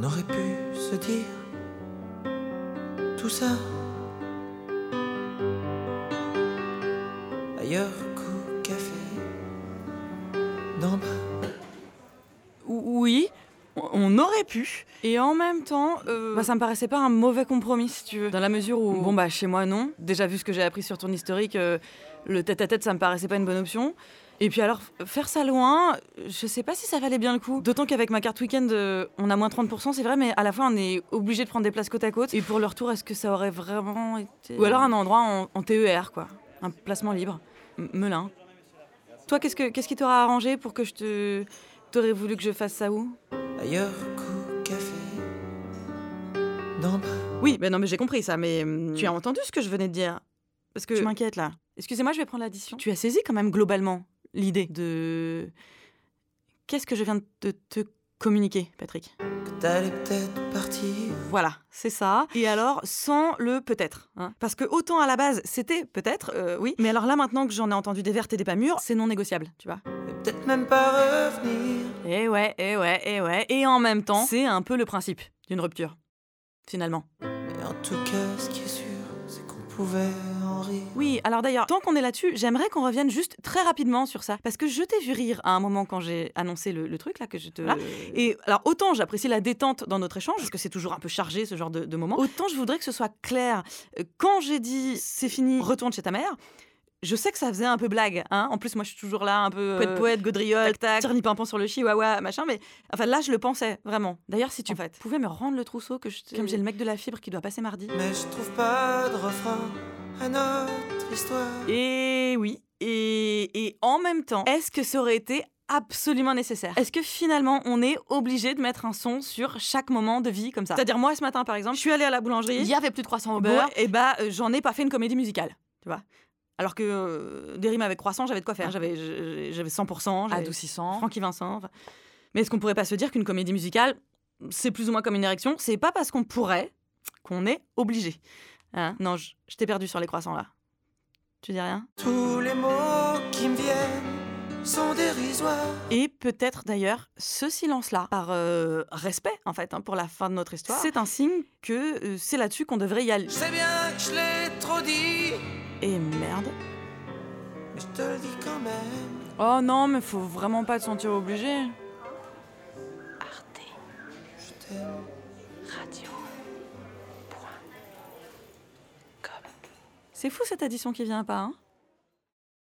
On aurait pu se dire tout ça. Ailleurs qu'au café, d'en bas. Ou- Oui, on- aurait pu. Et en même temps, euh, bah, ça me paraissait pas un mauvais compromis, si tu veux. Dans la mesure où, bon, bah, chez moi, non. Déjà, vu ce que j'ai appris sur ton historique, euh, le tête-à-tête, ça me paraissait pas une bonne option. Et puis alors, faire ça loin, je sais pas si ça valait bien le coup. D'autant qu'avec ma carte week-end, euh, on a moins 30%, c'est vrai, mais à la fois, on est obligé de prendre des places côte à côte. Et pour le retour, est-ce que ça aurait vraiment été. Ou alors un endroit en, en TER, quoi. Un placement libre. M- Melun. Toi, qu'est-ce, que, qu'est-ce qui t'aura arrangé pour que je te. T'aurais voulu que je fasse ça où? Ailleurs qu'au café, bas. Oui, ben non, mais j'ai compris ça, mais hum, tu as entendu ce que je venais de dire? Parce que. Tu m'inquiètes là. Excusez-moi, je vais prendre l'addition. Tu as saisi quand même globalement l'idée de. Qu'est-ce que je viens de te communiquer, Patrick t'allais peut-être partir. Voilà, c'est ça. Et alors, sans le peut-être. hein. Parce que autant à la base, c'était peut-être, euh, oui. Mais alors là, maintenant que j'en ai entendu des vertes et des pas mûres, c'est non négociable, tu vois. Et peut-être même pas revenir. Et ouais, et ouais, et ouais. Et en même temps, c'est un peu le principe d'une rupture, finalement. Mais en tout cas, ce qui est sûr, c'est qu'on pouvait Oui, alors d'ailleurs, tant qu'on est là-dessus, j'aimerais qu'on revienne juste très rapidement sur ça. Parce que je t'ai vu rire à un moment quand j'ai annoncé le, le truc là que je te. Voilà. Et alors, autant j'apprécie la détente dans notre échange, parce que c'est toujours un peu chargé ce genre de, de moment, autant je voudrais que ce soit clair. Euh, Quand j'ai dit c'est fini, retourne chez ta mère. Je sais que ça faisait un peu blague, hein. En plus, moi, je suis toujours là, un peu poète poète, gaudriole, tac tac, pimpon sur le chihuahua, machin. Mais enfin, là, je le pensais vraiment. D'ailleurs, si tu pouvais me rendre le trousseau que je, comme j'ai le mec de la fibre qui doit passer mardi. Mais je trouve pas de refrain à notre histoire. Et oui, et, et en même temps, est-ce que ça aurait été absolument nécessaire? Est-ce que finalement on est obligé de mettre un son sur chaque moment de vie comme ça? C'est-à-dire moi ce matin par exemple, je suis allée à la boulangerie, il y avait plus de croissant au beurre, et bah euh, j'en ai pas fait une comédie musicale, tu vois alors que euh, des rimes avec croissant, j'avais de quoi faire. J'avais, j'ai- j'avais 100%, j'avais Adoucissant. Francky Vincent. enfin. Mais est-ce qu'on pourrait pas se dire qu'une comédie musicale, c'est plus ou moins comme une érection? C'est pas parce qu'on pourrait qu'on est obligé. Hein? Non, je, je t'ai perdu sur les croissants là. Tu dis rien? Tous les mots qui me viennent sont dérisoires. Et peut-être d'ailleurs ce silence-là, par euh, respect en fait hein, pour la fin de notre histoire, c'est un signe que euh, c'est là-dessus qu'on devrait y aller. Je sais bien que je l'ai trop dit, Et merde. mais je te le dis quand même. Oh non, mais faut vraiment pas te sentir obligé. Je t'aime. C'est fou cette addition qui vient pas. Hein